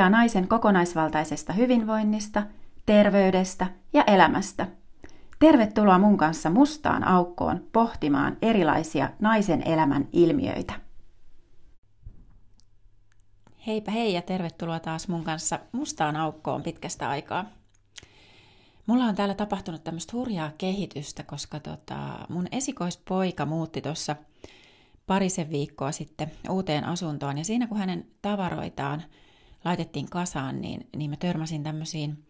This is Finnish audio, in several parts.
Asiaa naisen kokonaisvaltaisesta hyvinvoinnista, terveydestä ja elämästä. Tervetuloa mun kanssa mustaan aukkoon pohtimaan erilaisia naisen elämän ilmiöitä. Heipä hei ja tervetuloa taas mun kanssa mustaan aukkoon pitkästä aikaa. Mulla on täällä tapahtunut tämmöistä hurjaa kehitystä, koska tota, mun esikoispoika muutti tuossa parisen viikkoa sitten uuteen asuntoon. Ja siinä kun hänen tavaroitaan laitettiin kasaan, niin, niin mä törmäsin tämmöisiin,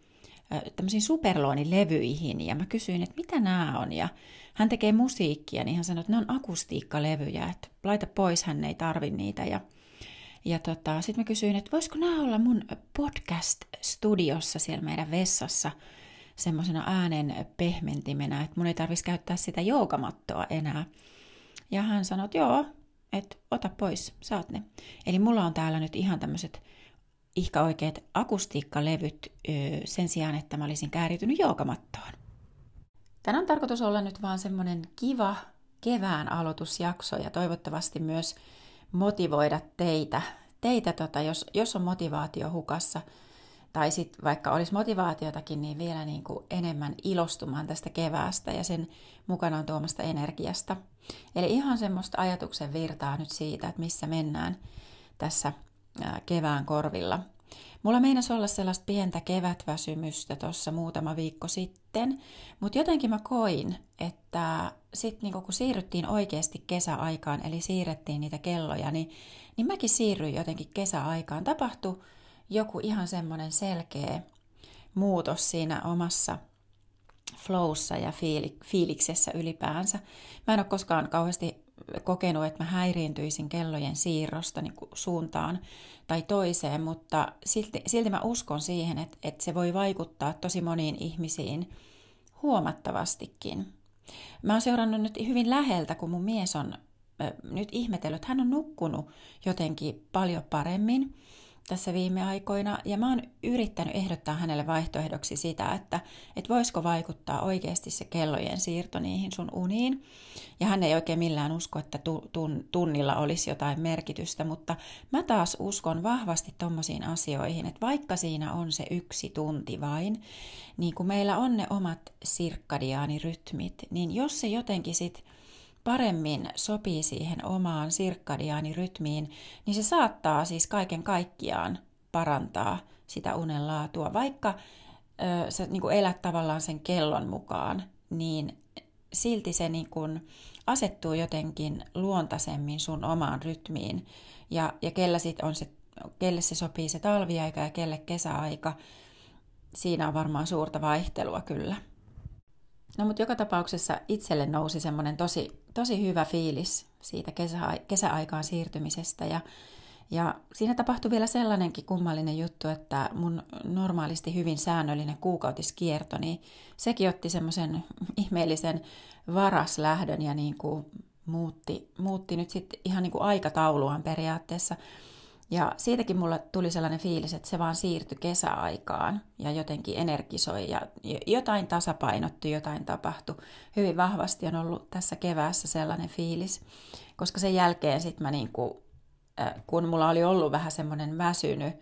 tämmöisiin superloonilevyihin ja mä kysyin, että mitä nämä on. Ja hän tekee musiikkia, niin hän sanoi, että ne on akustiikkalevyjä, että laita pois, hän ei tarvi niitä. Ja, ja tota, sitten mä kysyin, että voisiko nämä olla mun podcast-studiossa siellä meidän vessassa semmoisena äänen pehmentimenä, että mun ei tarvitsisi käyttää sitä joogamattoa enää. Ja hän sanoi, että joo, että ota pois, saat ne. Eli mulla on täällä nyt ihan tämmöiset ihka oikeat akustiikkalevyt sen sijaan, että mä olisin kääriytynyt joogamattoon. Tänään on tarkoitus olla nyt vaan semmoinen kiva kevään aloitusjakso ja toivottavasti myös motivoida teitä, teitä tota, jos, jos on motivaatio hukassa – tai sitten vaikka olisi motivaatiotakin, niin vielä niin kuin enemmän ilostumaan tästä keväästä ja sen mukanaan tuomasta energiasta. Eli ihan semmoista ajatuksen virtaa nyt siitä, että missä mennään tässä kevään korvilla. Mulla meinasi olla sellaista pientä kevätväsymystä tuossa muutama viikko sitten, mutta jotenkin mä koin, että sitten niin kun siirryttiin oikeasti kesäaikaan, eli siirrettiin niitä kelloja, niin, niin mäkin siirryin jotenkin kesäaikaan. Tapahtui joku ihan semmoinen selkeä muutos siinä omassa flowssa ja fiili, fiiliksessä ylipäänsä. Mä en ole koskaan kauheasti kokenut, että mä häiriintyisin kellojen siirrosta niin suuntaan tai toiseen, mutta silti, silti mä uskon siihen, että, että se voi vaikuttaa tosi moniin ihmisiin huomattavastikin. Mä oon seurannut nyt hyvin läheltä, kun mun mies on nyt ihmetellyt, että hän on nukkunut jotenkin paljon paremmin tässä viime aikoina, ja mä oon yrittänyt ehdottaa hänelle vaihtoehdoksi sitä, että, että voisiko vaikuttaa oikeasti se kellojen siirto niihin sun uniin. Ja hän ei oikein millään usko, että tun, tunnilla olisi jotain merkitystä, mutta mä taas uskon vahvasti tommosiin asioihin, että vaikka siinä on se yksi tunti vain, niin kun meillä on ne omat sirkkadiaanirytmit, niin jos se jotenkin sitten paremmin sopii siihen omaan sirkkadiaanirytmiin, niin se saattaa siis kaiken kaikkiaan parantaa sitä unen laatua. Vaikka ö, sä niin kuin elät tavallaan sen kellon mukaan, niin silti se niin kuin asettuu jotenkin luontaisemmin sun omaan rytmiin. Ja, ja kellä sit on se, kelle se sopii se talviaika ja kelle kesäaika, siinä on varmaan suurta vaihtelua kyllä. No mutta joka tapauksessa itselle nousi semmoinen tosi, tosi hyvä fiilis siitä kesä, kesäaikaan siirtymisestä ja, ja siinä tapahtui vielä sellainenkin kummallinen juttu, että mun normaalisti hyvin säännöllinen kuukautiskierto, niin sekin otti semmoisen ihmeellisen varaslähdön ja niin kuin muutti, muutti nyt sitten ihan niin kuin aikatauluaan periaatteessa. Ja siitäkin mulla tuli sellainen fiilis, että se vaan siirtyi kesäaikaan ja jotenkin energisoi ja jotain tasapainottui, jotain tapahtui. Hyvin vahvasti on ollut tässä keväässä sellainen fiilis, koska sen jälkeen sitten mä niinku, kun mulla oli ollut vähän semmoinen väsynyt,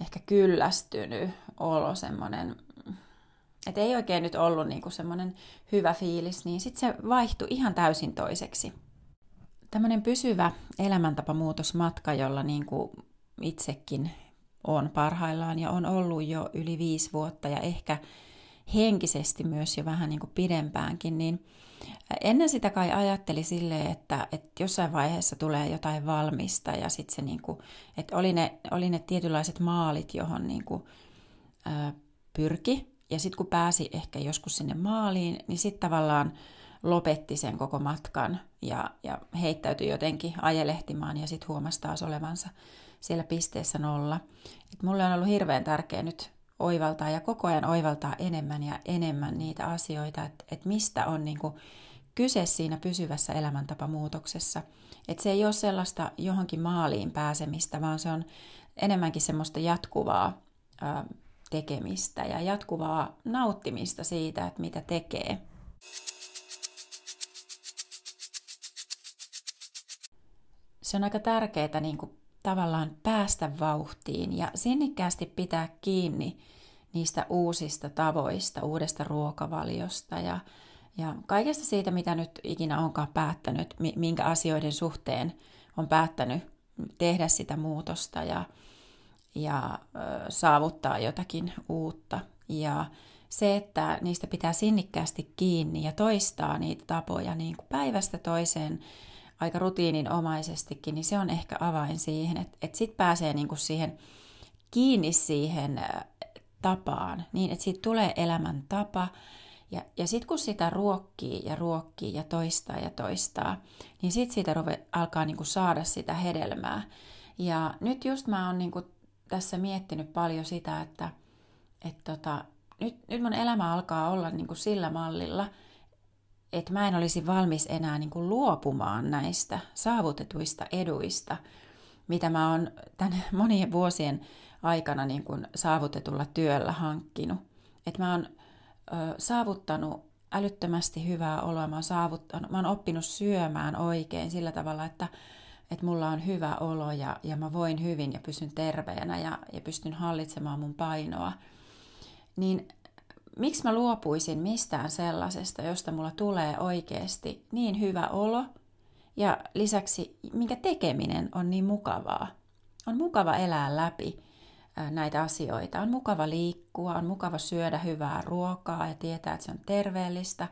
ehkä kyllästynyt olo semmoinen, että ei oikein nyt ollut niinku semmoinen hyvä fiilis, niin sitten se vaihtui ihan täysin toiseksi tämmöinen pysyvä elämäntapamuutosmatka, jolla niin kuin itsekin on parhaillaan ja on ollut jo yli viisi vuotta ja ehkä henkisesti myös jo vähän niin kuin pidempäänkin, niin ennen sitä kai ajatteli silleen, että, että jossain vaiheessa tulee jotain valmista ja sitten se niin kuin, että oli ne, oli ne tietynlaiset maalit, johon niin kuin, ää, pyrki. Ja sitten kun pääsi ehkä joskus sinne maaliin, niin sitten tavallaan lopetti sen koko matkan ja, ja heittäytyi jotenkin ajelehtimaan ja sitten huomasi taas olevansa siellä pisteessä nolla. Et mulle on ollut hirveän tärkeää nyt oivaltaa ja koko ajan oivaltaa enemmän ja enemmän niitä asioita, että et mistä on niinku kyse siinä pysyvässä elämäntapamuutoksessa. Että se ei ole sellaista johonkin maaliin pääsemistä, vaan se on enemmänkin semmoista jatkuvaa ää, tekemistä ja jatkuvaa nauttimista siitä, että mitä tekee. Se on aika tärkeää niin kuin tavallaan päästä vauhtiin ja sinnikkäästi pitää kiinni niistä uusista tavoista, uudesta ruokavaliosta ja, ja kaikesta siitä, mitä nyt ikinä onkaan päättänyt, minkä asioiden suhteen on päättänyt tehdä sitä muutosta ja, ja saavuttaa jotakin uutta. Ja se, että niistä pitää sinnikkäästi kiinni ja toistaa niitä tapoja niin kuin päivästä toiseen aika rutiininomaisestikin, niin se on ehkä avain siihen, että, että sitten pääsee niin kuin siihen kiinni siihen tapaan, niin että siitä tulee elämäntapa. Ja, ja sitten kun sitä ruokkii ja ruokkii ja toistaa ja toistaa, niin sitten siitä ruve, alkaa niinku saada sitä hedelmää. Ja nyt just mä oon niinku tässä miettinyt paljon sitä, että et tota, nyt, nyt mun elämä alkaa olla niinku sillä mallilla, että mä en olisi valmis enää niinku luopumaan näistä saavutetuista eduista, mitä mä oon tämän monien vuosien aikana niin kuin saavutetulla työllä hankkinut. Että mä oon ö, saavuttanut älyttömästi hyvää oloa, mä oon, saavuttanut, mä oon oppinut syömään oikein sillä tavalla, että, että mulla on hyvä olo ja, ja mä voin hyvin ja pysyn terveenä ja, ja pystyn hallitsemaan mun painoa. Niin miksi mä luopuisin mistään sellaisesta, josta mulla tulee oikeasti niin hyvä olo ja lisäksi minkä tekeminen on niin mukavaa. On mukava elää läpi näitä asioita. On mukava liikkua, on mukava syödä hyvää ruokaa ja tietää, että se on terveellistä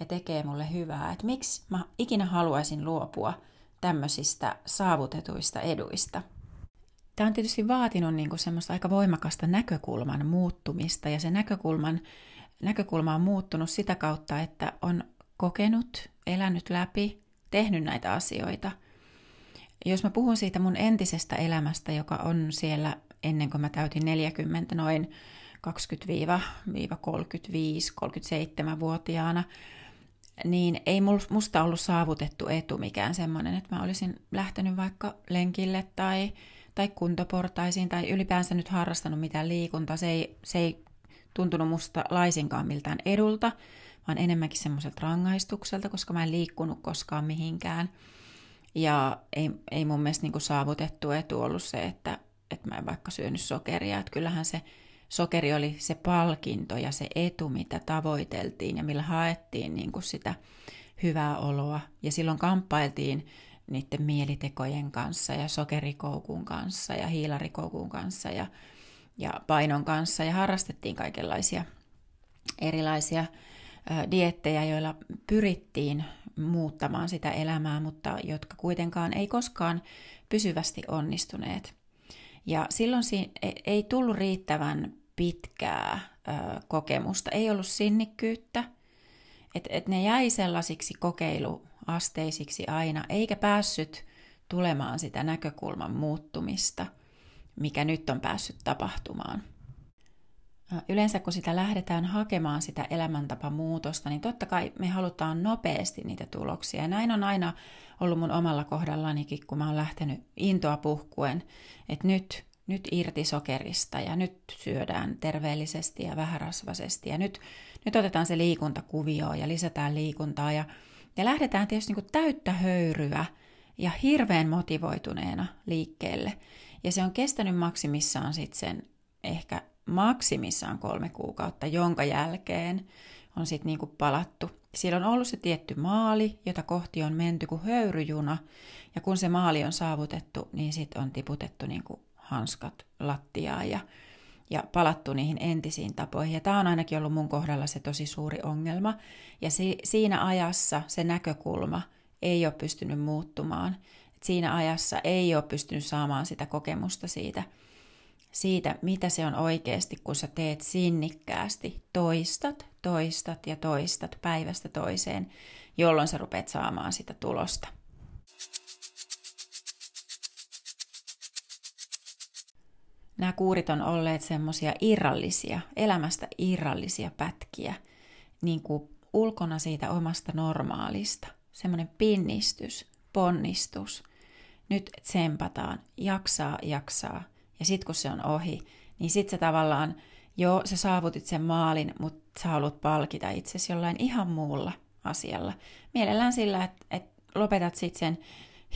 ja tekee mulle hyvää. Että miksi mä ikinä haluaisin luopua tämmöisistä saavutetuista eduista. Tämä on tietysti vaatinut niin kuin semmoista aika voimakasta näkökulman muuttumista ja se näkökulman, näkökulma on muuttunut sitä kautta, että on kokenut, elänyt läpi, tehnyt näitä asioita. Jos mä puhun siitä mun entisestä elämästä, joka on siellä ennen kuin mä täytin 40 noin 20-35-37-vuotiaana, niin ei musta ollut saavutettu etu mikään semmoinen, että mä olisin lähtenyt vaikka lenkille tai, tai kuntoportaisiin tai ylipäänsä nyt harrastanut mitään liikuntaa. Se ei, se ei tuntunut musta laisinkaan miltään edulta, vaan enemmänkin semmoiselta rangaistukselta, koska mä en liikkunut koskaan mihinkään. Ja ei, ei mun mielestä niin saavutettu etu ollut se, että että mä en vaikka syönyt sokeria. Että kyllähän se sokeri oli se palkinto ja se etu, mitä tavoiteltiin ja millä haettiin niin sitä hyvää oloa. Ja silloin kamppailtiin niiden mielitekojen kanssa ja sokerikoukun kanssa ja hiilarikoukun kanssa ja, ja painon kanssa. Ja harrastettiin kaikenlaisia erilaisia diettejä, joilla pyrittiin muuttamaan sitä elämää, mutta jotka kuitenkaan ei koskaan pysyvästi onnistuneet. Ja silloin siinä ei tullut riittävän pitkää kokemusta, ei ollut sinnikkyyttä, että et ne jäi sellaisiksi kokeiluasteisiksi aina, eikä päässyt tulemaan sitä näkökulman muuttumista, mikä nyt on päässyt tapahtumaan. Yleensä kun sitä lähdetään hakemaan sitä elämäntapamuutosta, niin totta kai me halutaan nopeasti niitä tuloksia. Ja näin on aina ollut mun omalla kohdallanikin, kun mä oon lähtenyt intoa puhkuen, että nyt, nyt irti sokerista ja nyt syödään terveellisesti ja vähärasvaisesti ja nyt, nyt otetaan se liikuntakuvio ja lisätään liikuntaa ja, ja lähdetään tietysti niin kuin täyttä höyryä ja hirveän motivoituneena liikkeelle. Ja se on kestänyt maksimissaan sitten sen ehkä maksimissaan kolme kuukautta, jonka jälkeen on sitten niinku palattu. Siellä on ollut se tietty maali, jota kohti on menty kuin höyryjuna, ja kun se maali on saavutettu, niin sitten on tiputettu niinku hanskat lattiaan ja, ja palattu niihin entisiin tapoihin. Ja tämä on ainakin ollut mun kohdalla se tosi suuri ongelma. Ja si, siinä ajassa se näkökulma ei ole pystynyt muuttumaan. Et siinä ajassa ei ole pystynyt saamaan sitä kokemusta siitä, siitä, mitä se on oikeasti, kun sä teet sinnikkäästi, toistat, toistat ja toistat päivästä toiseen, jolloin sä rupeat saamaan sitä tulosta. Nämä kuurit on olleet semmoisia irrallisia, elämästä irrallisia pätkiä, niin kuin ulkona siitä omasta normaalista. Semmoinen pinnistys, ponnistus. Nyt tsempataan, jaksaa, jaksaa – ja sitten kun se on ohi, niin sitten se tavallaan, joo, sä saavutit sen maalin, mutta sä haluat palkita itsesi jollain ihan muulla asialla. Mielellään sillä, että, että lopetat sitten sen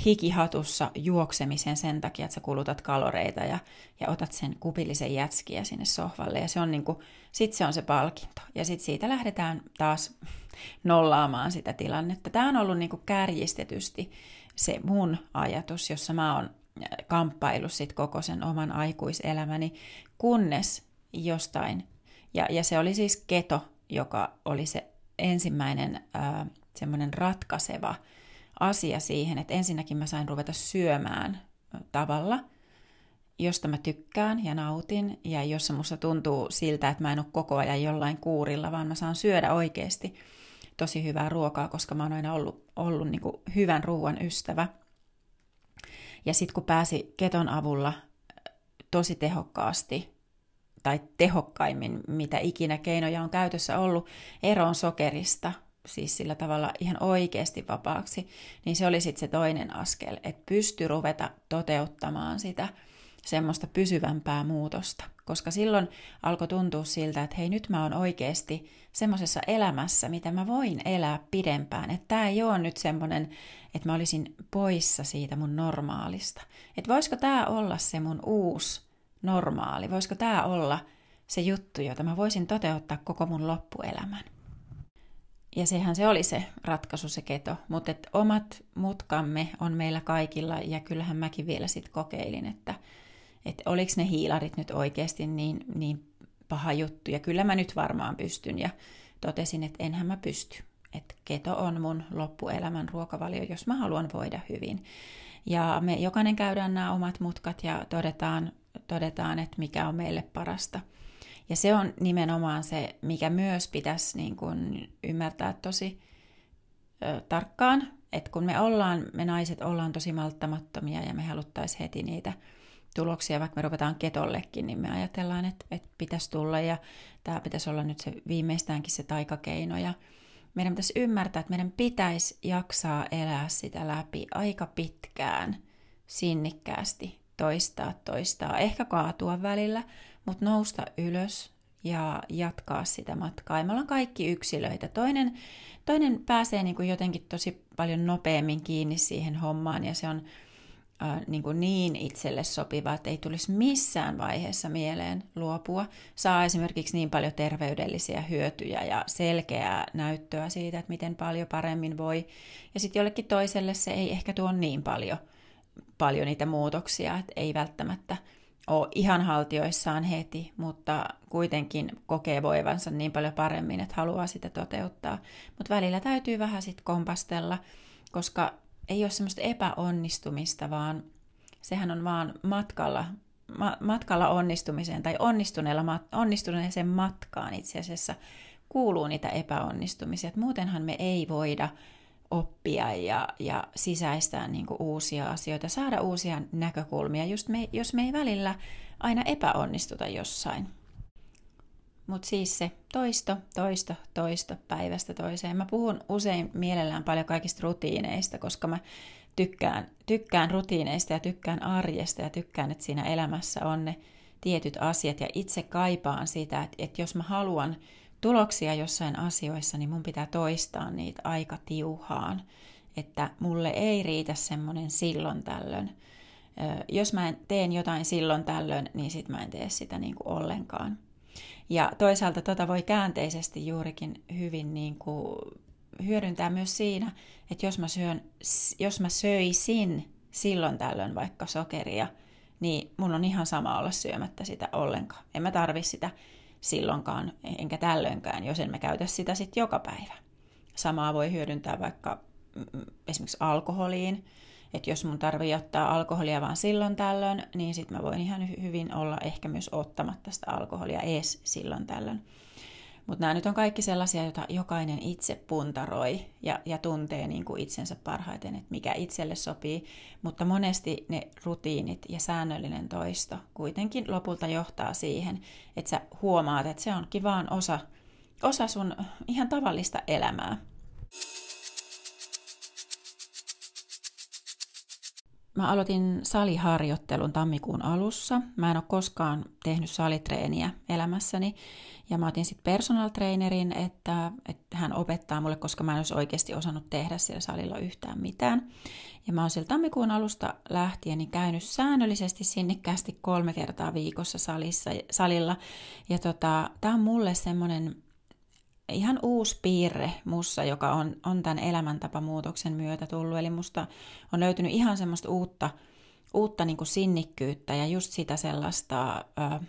hikihatussa juoksemisen sen takia, että sä kulutat kaloreita ja, ja otat sen kupillisen jätskiä sinne sohvalle. Ja se on niinku, sit se on se palkinto. Ja sitten siitä lähdetään taas nollaamaan sitä tilannetta. Tämä on ollut niinku kärjistetysti se mun ajatus, jossa mä oon kamppailu sit koko sen oman aikuiselämäni, kunnes jostain, ja, ja se oli siis keto, joka oli se ensimmäinen ää, semmoinen ratkaiseva asia siihen, että ensinnäkin mä sain ruveta syömään tavalla, josta mä tykkään ja nautin, ja jossa musta tuntuu siltä, että mä en ole koko ajan jollain kuurilla, vaan mä saan syödä oikeasti tosi hyvää ruokaa, koska mä oon aina ollut, ollut niin kuin hyvän ruoan ystävä – ja sitten kun pääsi keton avulla tosi tehokkaasti tai tehokkaimmin, mitä ikinä keinoja on käytössä ollut, eroon sokerista, siis sillä tavalla ihan oikeasti vapaaksi, niin se oli sitten se toinen askel, että pysty ruveta toteuttamaan sitä semmoista pysyvämpää muutosta. Koska silloin alkoi tuntua siltä, että hei nyt mä oon oikeasti semmoisessa elämässä, mitä mä voin elää pidempään. Että tämä ei ole nyt semmoinen, että mä olisin poissa siitä mun normaalista. Että voisiko tämä olla se mun uusi normaali? Voisiko tämä olla se juttu, jota mä voisin toteuttaa koko mun loppuelämän? Ja sehän se oli se ratkaisu, se keto. Mutta et omat mutkamme on meillä kaikilla, ja kyllähän mäkin vielä sitten kokeilin, että että oliko ne hiilarit nyt oikeasti niin, niin paha juttu. Ja kyllä mä nyt varmaan pystyn ja totesin, että enhän mä pysty. Että keto on mun loppuelämän ruokavalio, jos mä haluan voida hyvin. Ja me jokainen käydään nämä omat mutkat ja todetaan, todetaan että mikä on meille parasta. Ja se on nimenomaan se, mikä myös pitäisi niin kun ymmärtää tosi ö, tarkkaan, että kun me ollaan, me naiset ollaan tosi malttamattomia ja me haluttaisiin heti niitä tuloksia, vaikka me ruvetaan ketollekin, niin me ajatellaan, että, että pitäisi tulla ja tämä pitäisi olla nyt se viimeistäänkin se taikakeino. Ja meidän pitäisi ymmärtää, että meidän pitäisi jaksaa elää sitä läpi aika pitkään, sinnikkäästi, toistaa, toistaa, ehkä kaatua välillä, mutta nousta ylös ja jatkaa sitä matkaa. Ja me ollaan kaikki yksilöitä. Toinen, toinen pääsee niin kuin jotenkin tosi paljon nopeammin kiinni siihen hommaan ja se on niin, kuin niin itselle sopiva, että ei tulisi missään vaiheessa mieleen luopua. Saa esimerkiksi niin paljon terveydellisiä hyötyjä ja selkeää näyttöä siitä, että miten paljon paremmin voi. Ja sitten jollekin toiselle se ei ehkä tuo niin paljon, paljon niitä muutoksia, että ei välttämättä ole ihan haltioissaan heti, mutta kuitenkin kokee voivansa niin paljon paremmin, että haluaa sitä toteuttaa. Mutta välillä täytyy vähän sitten kompastella, koska ei ole semmoista epäonnistumista, vaan sehän on vaan matkalla, ma- matkalla onnistumiseen tai onnistuneella, onnistuneeseen matkaan itse asiassa kuuluu niitä epäonnistumisia. Et muutenhan me ei voida oppia ja, ja sisäistää niin uusia asioita, saada uusia näkökulmia, just me, jos me ei välillä aina epäonnistuta jossain. Mutta siis se toisto, toisto, toisto päivästä toiseen. Mä puhun usein mielellään paljon kaikista rutiineista, koska mä tykkään, tykkään rutiineista ja tykkään arjesta ja tykkään, että siinä elämässä on ne tietyt asiat. Ja itse kaipaan sitä, että, että jos mä haluan tuloksia jossain asioissa, niin mun pitää toistaa niitä aika tiuhaan. Että mulle ei riitä semmoinen silloin tällöin. Jos mä teen jotain silloin tällöin, niin sit mä en tee sitä niin kuin ollenkaan. Ja toisaalta tota voi käänteisesti juurikin hyvin niin kuin hyödyntää myös siinä, että jos mä, syön, jos mä söisin silloin tällöin vaikka sokeria, niin mun on ihan sama olla syömättä sitä ollenkaan. En mä tarvi sitä silloinkaan, enkä tällöinkään, jos en mä käytä sitä sitten joka päivä. Samaa voi hyödyntää vaikka mm, mm, esimerkiksi alkoholiin että jos mun tarvii ottaa alkoholia vaan silloin tällöin, niin sitten mä voin ihan hyvin olla ehkä myös ottamatta sitä alkoholia ees silloin tällöin. Mutta nämä nyt on kaikki sellaisia, joita jokainen itse puntaroi ja, ja tuntee niin kuin itsensä parhaiten, että mikä itselle sopii. Mutta monesti ne rutiinit ja säännöllinen toisto kuitenkin lopulta johtaa siihen, että sä huomaat, että se onkin vaan osa, osa sun ihan tavallista elämää. Mä aloitin saliharjoittelun tammikuun alussa. Mä en ole koskaan tehnyt salitreeniä elämässäni. Ja mä otin sitten personal trainerin, että, että hän opettaa mulle, koska mä en olisi oikeasti osannut tehdä siellä salilla yhtään mitään. Ja mä oon siellä tammikuun alusta lähtien niin käynyt säännöllisesti sinnikkäästi kolme kertaa viikossa salissa, salilla. Ja tota, tää on mulle semmoinen ihan uusi piirre mussa, joka on, on tämän elämäntapamuutoksen myötä tullut. Eli musta on löytynyt ihan semmoista uutta, uutta niin kuin sinnikkyyttä ja just sitä sellaista ö,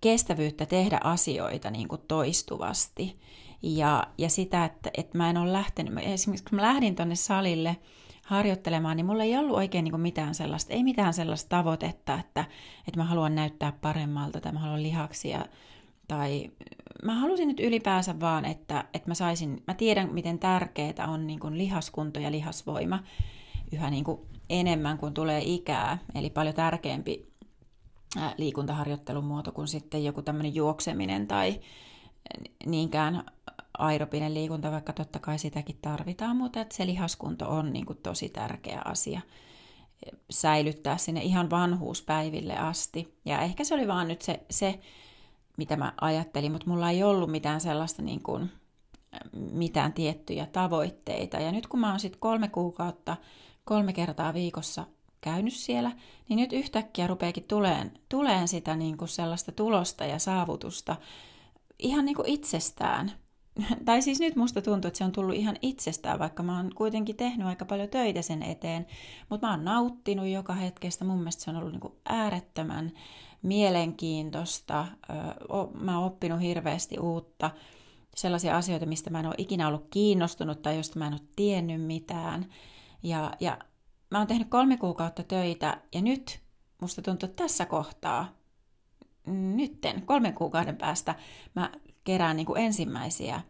kestävyyttä tehdä asioita niin kuin toistuvasti. Ja, ja sitä, että, että mä en ole lähtenyt, esimerkiksi kun mä lähdin tonne salille harjoittelemaan, niin mulla ei ollut oikein niin kuin mitään sellaista, ei mitään sellaista tavoitetta, että, että mä haluan näyttää paremmalta tai mä haluan lihaksia tai mä halusin nyt ylipäänsä vaan, että, että mä saisin, mä tiedän miten tärkeää on niin kuin lihaskunto ja lihasvoima yhä niin kuin enemmän kuin tulee ikää, eli paljon tärkeämpi liikuntaharjoittelun muoto kuin sitten joku tämmöinen juokseminen tai niinkään aeropinen liikunta, vaikka totta kai sitäkin tarvitaan, mutta että se lihaskunto on niin kuin tosi tärkeä asia säilyttää sinne ihan vanhuuspäiville asti. Ja ehkä se oli vaan nyt se, se mitä mä ajattelin, mutta mulla ei ollut mitään sellaista niin kuin, mitään tiettyjä tavoitteita. Ja nyt kun mä oon sitten kolme kuukautta, kolme kertaa viikossa käynyt siellä, niin nyt yhtäkkiä rupeekin tuleen, tuleen sitä niin kuin sellaista tulosta ja saavutusta ihan niin kuin itsestään. tai siis nyt musta tuntuu, että se on tullut ihan itsestään, vaikka mä oon kuitenkin tehnyt aika paljon töitä sen eteen, mutta mä oon nauttinut joka hetkestä. Mun mielestä se on ollut niin kuin äärettömän mielenkiintoista. Mä oon oppinut hirveästi uutta, sellaisia asioita, mistä mä en ole ikinä ollut kiinnostunut tai josta mä en ole tiennyt mitään. Ja, ja mä oon tehnyt kolme kuukautta töitä ja nyt musta tuntuu, että tässä kohtaa, nytten, kolmen kuukauden päästä, mä kerään niin kuin ensimmäisiä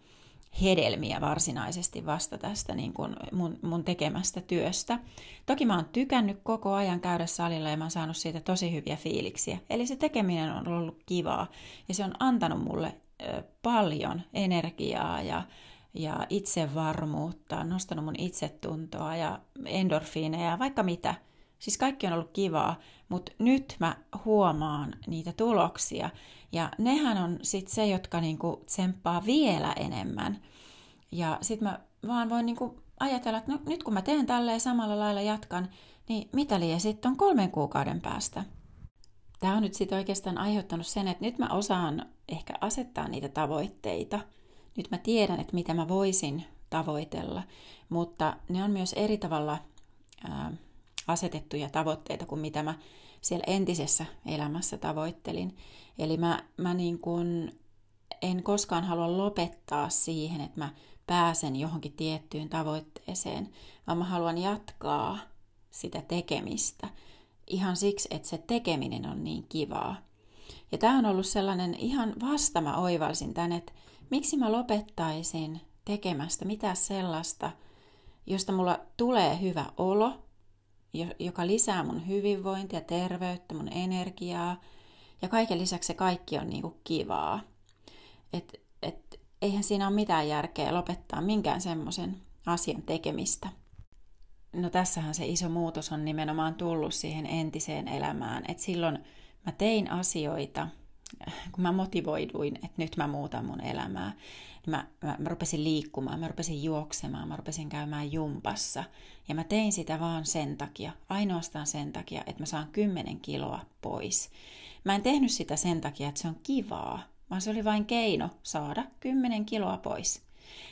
hedelmiä varsinaisesti vasta tästä niin kuin mun, mun tekemästä työstä. Toki mä oon tykännyt koko ajan käydä salilla ja mä oon saanut siitä tosi hyviä fiiliksiä. Eli se tekeminen on ollut kivaa ja se on antanut mulle paljon energiaa ja, ja itsevarmuutta, nostanut mun itsetuntoa ja endorfiineja ja vaikka mitä. Siis kaikki on ollut kivaa, mutta nyt mä huomaan niitä tuloksia ja nehän on sitten se, jotka niinku tsemppaa vielä enemmän. Ja sitten mä vaan voin niinku ajatella, että no, nyt kun mä teen tälleen samalla lailla jatkan, niin mitä liian sitten on kolmen kuukauden päästä. Tämä on nyt sitten oikeastaan aiheuttanut sen, että nyt mä osaan ehkä asettaa niitä tavoitteita. Nyt mä tiedän, että mitä mä voisin tavoitella, mutta ne on myös eri tavalla ää, asetettuja tavoitteita kuin mitä mä siellä entisessä elämässä tavoittelin. Eli mä, mä niin kuin en koskaan halua lopettaa siihen, että mä pääsen johonkin tiettyyn tavoitteeseen, vaan mä haluan jatkaa sitä tekemistä ihan siksi, että se tekeminen on niin kivaa. Ja tämä on ollut sellainen ihan vasta mä oivalsin tän, että miksi mä lopettaisin tekemästä mitä sellaista, josta mulla tulee hyvä olo, joka lisää mun hyvinvointia, terveyttä, mun energiaa. Ja kaiken lisäksi se kaikki on niinku kivaa. Et, et, eihän siinä ole mitään järkeä lopettaa minkään semmoisen asian tekemistä. No tässähän se iso muutos on nimenomaan tullut siihen entiseen elämään. Et silloin mä tein asioita, kun mä motivoiduin, että nyt mä muutan mun elämää niin mä, mä, mä rupesin liikkumaan, mä rupesin juoksemaan, mä rupesin käymään jumpassa. Ja mä tein sitä vaan sen takia, ainoastaan sen takia, että mä saan 10 kiloa pois. Mä en tehnyt sitä sen takia, että se on kivaa, vaan se oli vain keino saada 10 kiloa pois.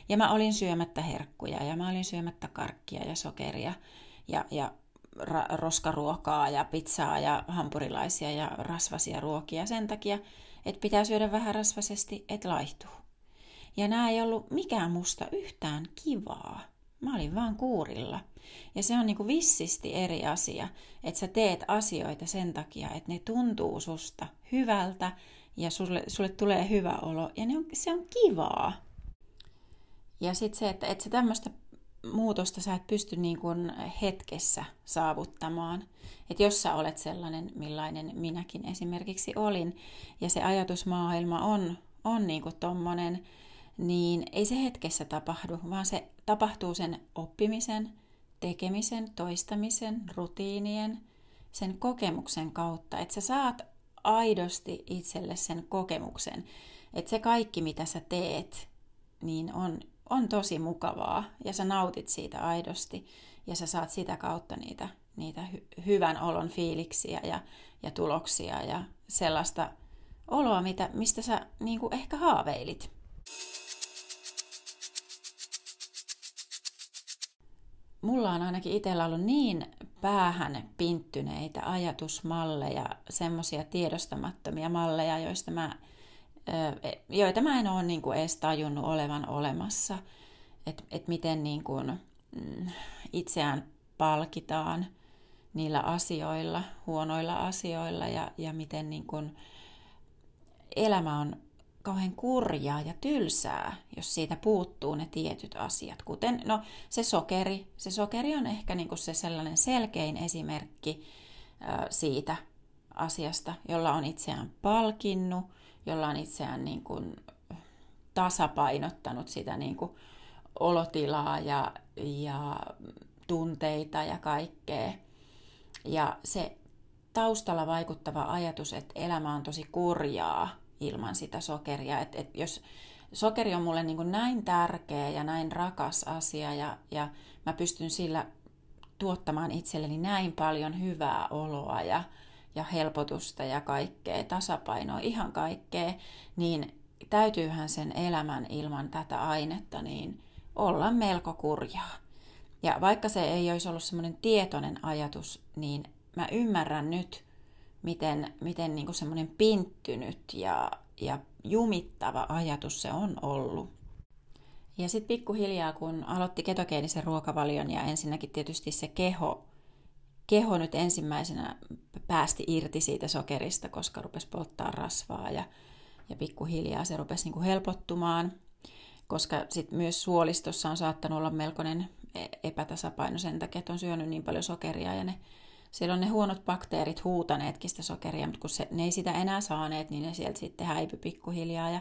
Ja mä olin syömättä herkkuja ja mä olin syömättä karkkia ja sokeria ja, ja ra- roskaruokaa ja pizzaa ja hampurilaisia ja rasvasia ruokia sen takia, että pitää syödä vähän rasvasesti, et laihtuu. Ja nämä ei ollut mikään musta yhtään kivaa. Mä olin vaan kuurilla. Ja se on niinku vissisti eri asia, että sä teet asioita sen takia, että ne tuntuu susta hyvältä ja sulle, sulle tulee hyvä olo ja ne on, se on kivaa. Ja sitten se, että, että sä tämmöistä muutosta sä et pysty niin kuin hetkessä saavuttamaan. Että jos sä olet sellainen, millainen minäkin esimerkiksi olin, ja se ajatusmaailma on, on niin kuin niin ei se hetkessä tapahdu, vaan se tapahtuu sen oppimisen, tekemisen, toistamisen, rutiinien, sen kokemuksen kautta, että sä saat aidosti itselle sen kokemuksen, että se kaikki mitä sä teet, niin on, on tosi mukavaa ja sä nautit siitä aidosti ja sä saat sitä kautta niitä, niitä hy- hyvän olon fiiliksiä ja, ja tuloksia ja sellaista oloa, mitä, mistä sä niin kuin ehkä haaveilit. mulla on ainakin itsellä ollut niin päähän pinttyneitä ajatusmalleja, semmoisia tiedostamattomia malleja, joista mä, joita mä en ole niin kuin edes tajunnut olevan olemassa. Että et miten niin kuin, mm, itseään palkitaan niillä asioilla, huonoilla asioilla ja, ja miten niin kuin elämä on kauhean kurjaa ja tylsää, jos siitä puuttuu ne tietyt asiat. Kuten no, se sokeri. Se sokeri on ehkä niin kuin se sellainen selkein esimerkki siitä asiasta, jolla on itseään palkinnut, jolla on itseään niin kuin tasapainottanut sitä niin kuin olotilaa ja, ja tunteita ja kaikkea. Ja se taustalla vaikuttava ajatus, että elämä on tosi kurjaa, ilman sitä sokeria. Et, et jos sokeri on mulle niin kuin näin tärkeä ja näin rakas asia ja, ja mä pystyn sillä tuottamaan itselleni näin paljon hyvää oloa ja, ja helpotusta ja kaikkea, tasapainoa, ihan kaikkea, niin täytyyhän sen elämän ilman tätä ainetta niin olla melko kurjaa. Ja vaikka se ei olisi ollut semmoinen tietoinen ajatus, niin mä ymmärrän nyt, miten, miten niin semmoinen pinttynyt ja, ja jumittava ajatus se on ollut. Ja sitten pikkuhiljaa, kun aloitti ketogeenisen ruokavalion ja ensinnäkin tietysti se keho, keho nyt ensimmäisenä päästi irti siitä sokerista, koska rupesi polttaa rasvaa ja, ja pikkuhiljaa se rupesi niin kuin helpottumaan, koska sitten myös suolistossa on saattanut olla melkoinen e-, epätasapaino sen takia, että on syönyt niin paljon sokeria ja ne siellä on ne huonot bakteerit huutaneetkin sitä sokeria, mutta kun se, ne ei sitä enää saaneet, niin ne sieltä sitten häipy pikkuhiljaa ja,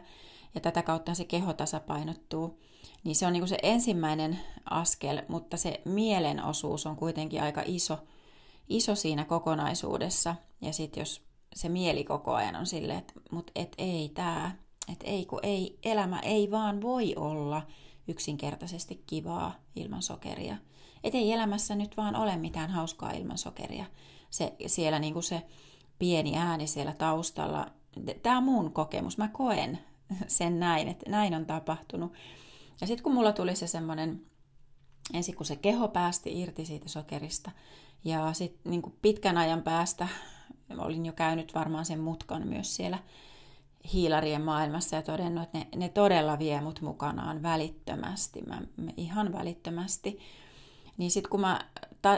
ja tätä kautta se keho tasapainottuu. Niin se on niin kuin se ensimmäinen askel, mutta se mielen osuus on kuitenkin aika iso, iso siinä kokonaisuudessa. Ja sitten jos se mieli koko ajan on silleen, että mut et ei tämä, että ei kun ei, elämä ei vaan voi olla yksinkertaisesti kivaa ilman sokeria – että ei elämässä nyt vaan ole mitään hauskaa ilman sokeria. Se, siellä niin kuin se pieni ääni siellä taustalla, tämä on mun kokemus, mä koen sen näin, että näin on tapahtunut. Ja sitten kun mulla tuli se semmoinen, ensin kun se keho päästi irti siitä sokerista, ja sitten niin pitkän ajan päästä olin jo käynyt varmaan sen mutkan myös siellä hiilarien maailmassa ja todennut, että ne, ne todella vie mut mukanaan välittömästi, mä, ihan välittömästi. Niin sitten kun mä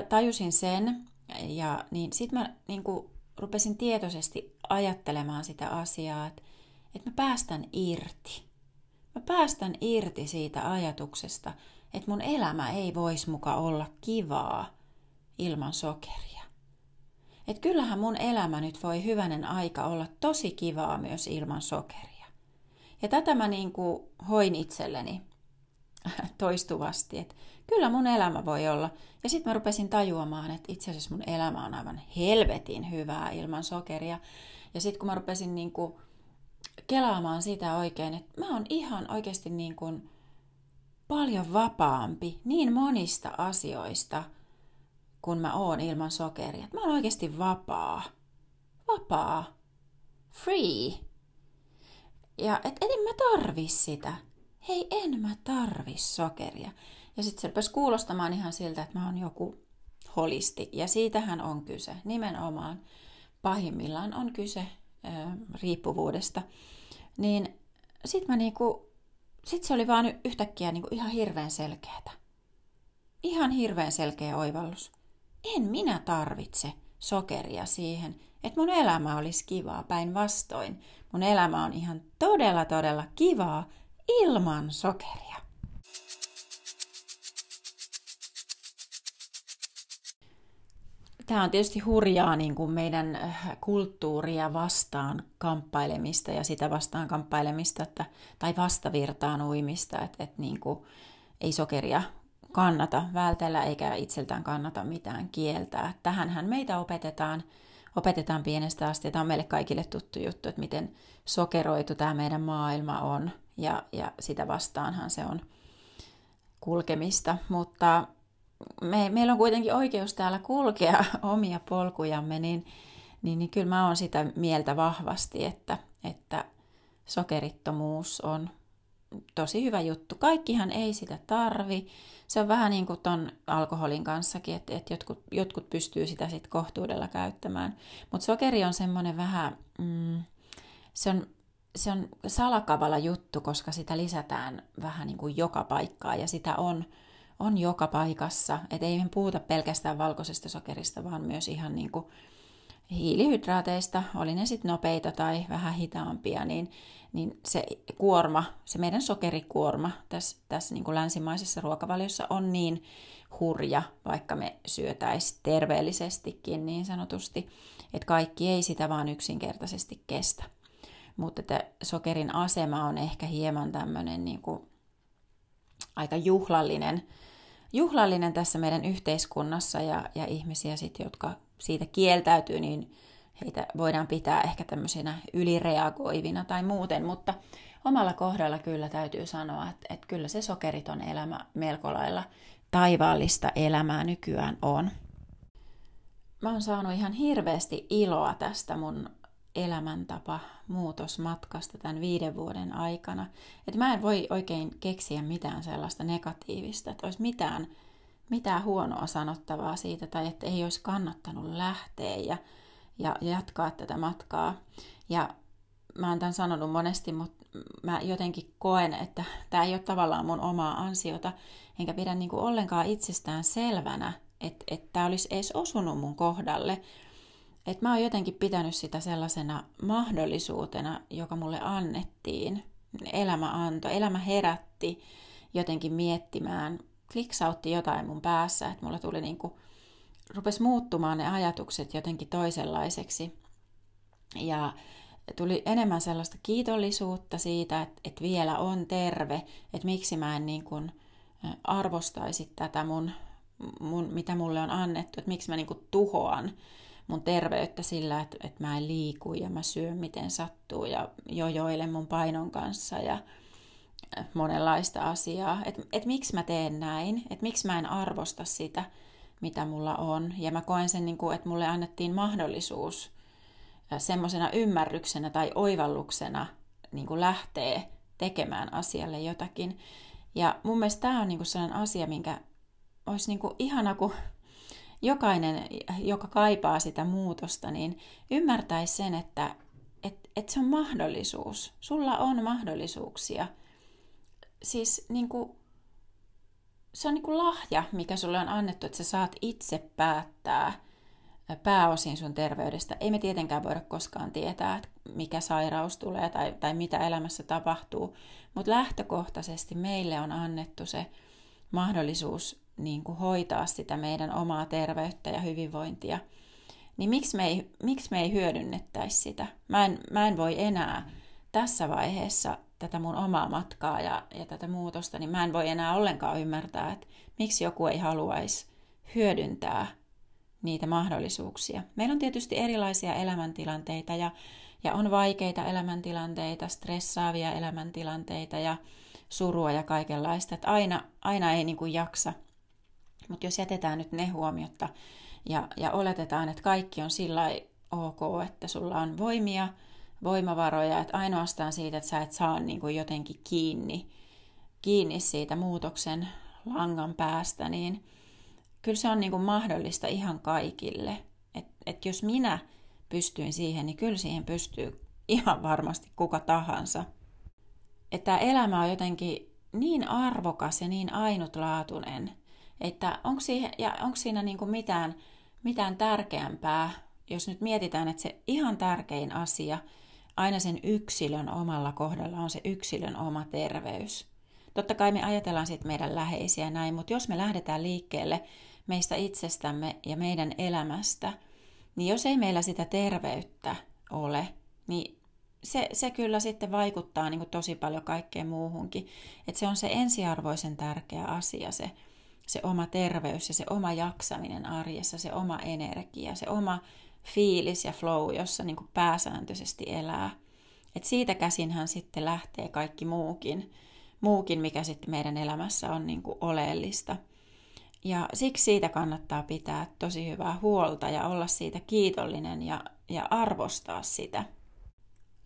tajusin sen, ja niin sitten mä niin kuin rupesin tietoisesti ajattelemaan sitä asiaa, että, että mä päästän irti. Mä päästän irti siitä ajatuksesta, että mun elämä ei voisi muka olla kivaa ilman sokeria. Et kyllähän mun elämä nyt voi hyvänen aika olla tosi kivaa myös ilman sokeria. Ja tätä mä niin kuin hoin itselleni toistuvasti, että kyllä mun elämä voi olla. Ja sitten mä rupesin tajuamaan, että itse asiassa mun elämä on aivan helvetin hyvää ilman sokeria. Ja sitten kun mä rupesin niin kuin kelaamaan sitä oikein, että mä oon ihan oikeasti niin kuin paljon vapaampi niin monista asioista, kun mä oon ilman sokeria. Mä oon oikeasti vapaa. Vapaa. Free. Ja et, et en mä tarvi sitä hei en mä tarvi sokeria. Ja sitten se rupesi kuulostamaan ihan siltä, että mä oon joku holisti. Ja siitähän on kyse. Nimenomaan pahimmillaan on kyse ö, riippuvuudesta. Niin sitten mä niinku, sit se oli vaan yhtäkkiä niinku ihan hirveän selkeätä. Ihan hirveän selkeä oivallus. En minä tarvitse sokeria siihen, että mun elämä olisi kivaa päinvastoin. Mun elämä on ihan todella todella kivaa ilman sokeria. Tämä on tietysti hurjaa niin kuin meidän äh, kulttuuria vastaan kamppailemista ja sitä vastaan kamppailemista että, tai vastavirtaan uimista, että, että niin kuin, ei sokeria kannata vältellä eikä itseltään kannata mitään kieltää. Tähänhän meitä opetetaan, opetetaan pienestä asti. Tämä on meille kaikille tuttu juttu, että miten sokeroitu tämä meidän maailma on ja, ja sitä vastaanhan se on kulkemista. Mutta me, meillä on kuitenkin oikeus täällä kulkea omia polkujamme, niin, niin, niin kyllä mä oon sitä mieltä vahvasti, että, että sokerittomuus on tosi hyvä juttu. Kaikkihan ei sitä tarvi. Se on vähän niin kuin ton alkoholin kanssakin, että, että jotkut, jotkut pystyy sitä sitten kohtuudella käyttämään. Mutta sokeri on semmoinen vähän, mm, se on, se on salakavala juttu, koska sitä lisätään vähän niin kuin joka paikkaan ja sitä on, on joka paikassa. Että ei puhuta pelkästään valkoisesta sokerista, vaan myös ihan niin kuin hiilihydraateista, oli ne sitten nopeita tai vähän hitaampia, niin, niin se kuorma, se meidän sokerikuorma tässä, tässä niin kuin länsimaisessa ruokavaliossa on niin hurja, vaikka me syötäisiin terveellisestikin niin sanotusti, että kaikki ei sitä vaan yksinkertaisesti kestä. Mutta että sokerin asema on ehkä hieman tämmöinen niin kuin aika juhlallinen, juhlallinen tässä meidän yhteiskunnassa ja, ja ihmisiä sit, jotka siitä kieltäytyy, niin heitä voidaan pitää ehkä tämmöisinä ylireagoivina tai muuten, mutta omalla kohdalla kyllä täytyy sanoa, että, että kyllä se sokeriton elämä melko lailla taivaallista elämää nykyään on. Mä oon saanut ihan hirveästi iloa tästä mun elämäntapa muutosmatkasta tämän viiden vuoden aikana. Että mä en voi oikein keksiä mitään sellaista negatiivista, että olisi mitään mitään huonoa sanottavaa siitä tai että ei olisi kannattanut lähteä ja, ja jatkaa tätä matkaa. Ja mä oon tämän sanonut monesti, mutta mä jotenkin koen, että tämä ei ole tavallaan mun omaa ansiota, enkä pidä niin kuin ollenkaan itsestään selvänä, että tämä olisi edes osunut mun kohdalle. Että mä oon jotenkin pitänyt sitä sellaisena mahdollisuutena, joka mulle annettiin. Elämä antoi, elämä herätti jotenkin miettimään kliksautti jotain mun päässä, että mulla tuli niin kuin, rupes muuttumaan ne ajatukset jotenkin toisenlaiseksi. Ja tuli enemmän sellaista kiitollisuutta siitä, että, että vielä on terve, että miksi mä en niin kuin arvostaisi tätä mun, mun, mitä mulle on annettu, että miksi mä niin kuin tuhoan mun terveyttä sillä, että, että mä en liiku ja mä syön miten sattuu ja jojoilen mun painon kanssa ja, monenlaista asiaa, että et miksi mä teen näin, että miksi mä en arvosta sitä, mitä mulla on. Ja mä koen sen, niin kuin, että mulle annettiin mahdollisuus semmoisena ymmärryksenä tai oivalluksena niin kuin lähtee tekemään asialle jotakin. Ja mun mielestä tämä on niin kuin sellainen asia, minkä olisi niin kuin ihana, kun jokainen, joka kaipaa sitä muutosta, niin ymmärtäisi sen, että et, et se on mahdollisuus. Sulla on mahdollisuuksia – siis niin kuin, se on niin kuin lahja, mikä sulle on annettu, että sä saat itse päättää pääosin sun terveydestä. Ei me tietenkään voida koskaan tietää, mikä sairaus tulee tai, tai mitä elämässä tapahtuu, mutta lähtökohtaisesti meille on annettu se mahdollisuus niin kuin hoitaa sitä meidän omaa terveyttä ja hyvinvointia. Niin miksi me ei, miksi me ei hyödynnettäisi sitä? Mä en, mä en voi enää tässä vaiheessa tätä mun omaa matkaa ja, ja tätä muutosta, niin mä en voi enää ollenkaan ymmärtää, että miksi joku ei haluaisi hyödyntää niitä mahdollisuuksia. Meillä on tietysti erilaisia elämäntilanteita ja, ja on vaikeita elämäntilanteita, stressaavia elämäntilanteita ja surua ja kaikenlaista. Että aina, aina ei niin kuin jaksa. Mutta jos jätetään nyt ne huomiotta ja, ja oletetaan, että kaikki on sillä ok, että sulla on voimia – voimavaroja, että ainoastaan siitä, että sä et saa niin kuin jotenkin kiinni, kiinni siitä muutoksen langan päästä, niin kyllä se on niin kuin mahdollista ihan kaikille. Että et jos minä pystyin siihen, niin kyllä siihen pystyy ihan varmasti kuka tahansa. Että elämä on jotenkin niin arvokas ja niin ainutlaatuinen, että onko, siihen, ja onko siinä niin kuin mitään, mitään tärkeämpää, jos nyt mietitään, että se ihan tärkein asia – aina sen yksilön omalla kohdalla on se yksilön oma terveys. Totta kai me ajatellaan sitten meidän läheisiä näin, mutta jos me lähdetään liikkeelle meistä itsestämme ja meidän elämästä, niin jos ei meillä sitä terveyttä ole, niin se, se kyllä sitten vaikuttaa niin kuin tosi paljon kaikkeen muuhunkin. Et se on se ensiarvoisen tärkeä asia, se, se oma terveys ja se oma jaksaminen arjessa, se oma energia, se oma fiilis ja flow, jossa niin kuin pääsääntöisesti elää. Et siitä käsinhän sitten lähtee kaikki muukin, muukin mikä sitten meidän elämässä on niin kuin oleellista. Ja siksi siitä kannattaa pitää tosi hyvää huolta ja olla siitä kiitollinen ja, ja arvostaa sitä.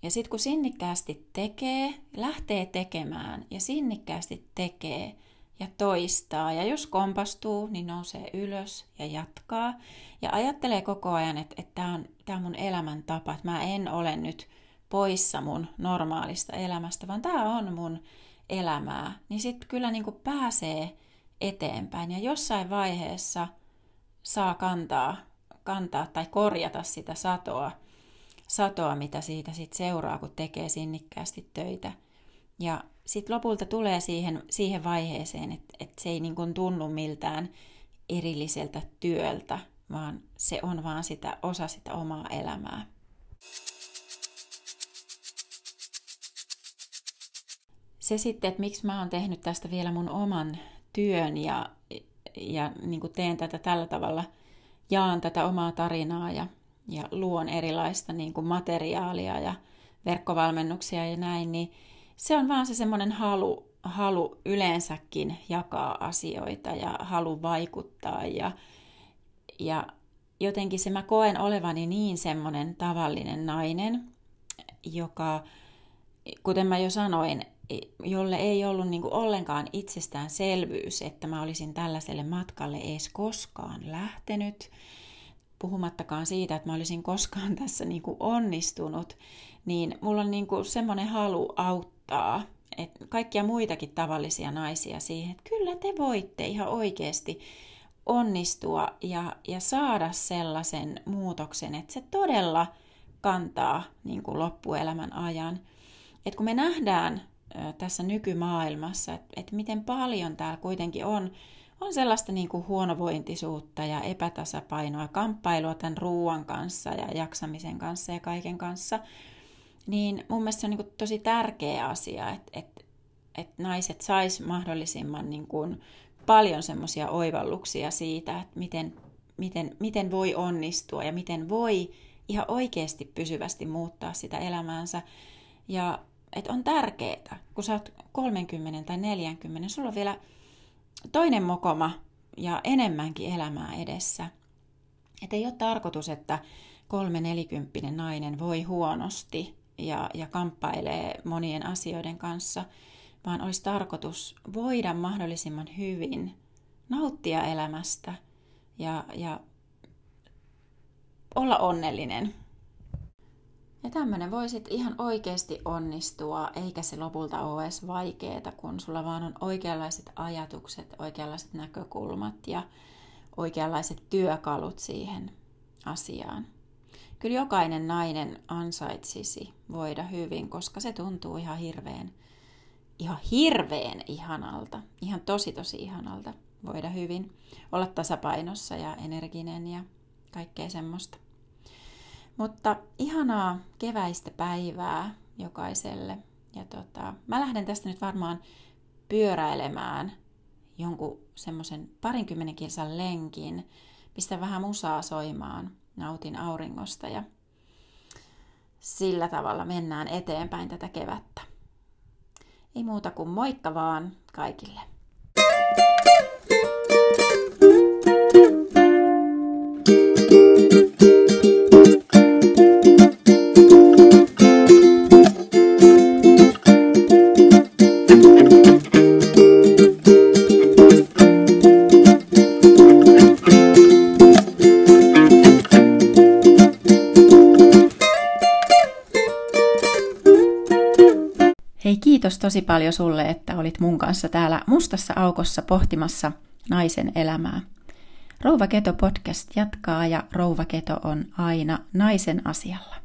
Ja sitten kun sinnikkäästi tekee, lähtee tekemään ja sinnikkäästi tekee ja toistaa. Ja jos kompastuu, niin nousee ylös ja jatkaa. Ja ajattelee koko ajan, että, tämä on, tämä on mun elämäntapa, että mä en ole nyt poissa mun normaalista elämästä, vaan tämä on mun elämää. Niin sitten kyllä niin kuin pääsee eteenpäin ja jossain vaiheessa saa kantaa, kantaa tai korjata sitä satoa – satoa, mitä siitä sit seuraa, kun tekee sinnikkäästi töitä. Ja sitten lopulta tulee siihen, siihen vaiheeseen, että, että se ei niin kuin tunnu miltään erilliseltä työltä, vaan se on vaan sitä osa sitä omaa elämää. Se sitten, että miksi mä oon tehnyt tästä vielä mun oman työn ja, ja niin kuin teen tätä tällä tavalla, jaan tätä omaa tarinaa ja ja luon erilaista niin kuin materiaalia ja verkkovalmennuksia ja näin, niin se on vaan se semmoinen halu, halu yleensäkin jakaa asioita ja halu vaikuttaa ja, ja jotenkin se mä koen olevani niin semmoinen tavallinen nainen, joka, kuten mä jo sanoin, jolle ei ollut niin ollenkaan itsestäänselvyys, että mä olisin tällaiselle matkalle edes koskaan lähtenyt puhumattakaan siitä, että mä olisin koskaan tässä niin onnistunut, niin mulla on niin kuin semmoinen halu auttaa että kaikkia muitakin tavallisia naisia siihen, että kyllä te voitte ihan oikeasti onnistua ja, ja saada sellaisen muutoksen, että se todella kantaa niin kuin loppuelämän ajan. Et kun me nähdään tässä nykymaailmassa, että, että miten paljon täällä kuitenkin on on sellaista niin kuin huonovointisuutta ja epätasapainoa, kamppailua tämän ruoan kanssa ja jaksamisen kanssa ja kaiken kanssa, niin mun mielestä se on niin kuin tosi tärkeä asia, että, että, että naiset sais mahdollisimman niin kuin paljon semmoisia oivalluksia siitä, että miten, miten, miten voi onnistua ja miten voi ihan oikeasti pysyvästi muuttaa sitä elämäänsä. Ja että on tärkeää, kun sä oot 30 tai 40, sulla on vielä toinen mokoma ja enemmänkin elämää edessä. Että ei ole tarkoitus, että kolme nelikymppinen nainen voi huonosti ja, ja kamppailee monien asioiden kanssa, vaan olisi tarkoitus voida mahdollisimman hyvin nauttia elämästä ja, ja olla onnellinen ja tämmöinen voi sitten ihan oikeasti onnistua, eikä se lopulta ole edes vaikeeta, kun sulla vaan on oikeanlaiset ajatukset, oikeanlaiset näkökulmat ja oikeanlaiset työkalut siihen asiaan. Kyllä jokainen nainen ansaitsisi voida hyvin, koska se tuntuu ihan hirveän, ihan hirveän ihanalta, ihan tosi tosi ihanalta voida hyvin, olla tasapainossa ja energinen ja kaikkea semmoista. Mutta ihanaa keväistä päivää jokaiselle. Ja tota, mä lähden tästä nyt varmaan pyöräilemään jonkun semmoisen parinkymmenen kilsan lenkin. Pistän vähän musaa soimaan, nautin auringosta ja sillä tavalla mennään eteenpäin tätä kevättä. Ei muuta kuin moikka vaan kaikille. Hei kiitos tosi paljon sulle, että olit mun kanssa täällä mustassa aukossa pohtimassa naisen elämää. Rouva Keto podcast jatkaa ja Rouva Keto on aina naisen asialla.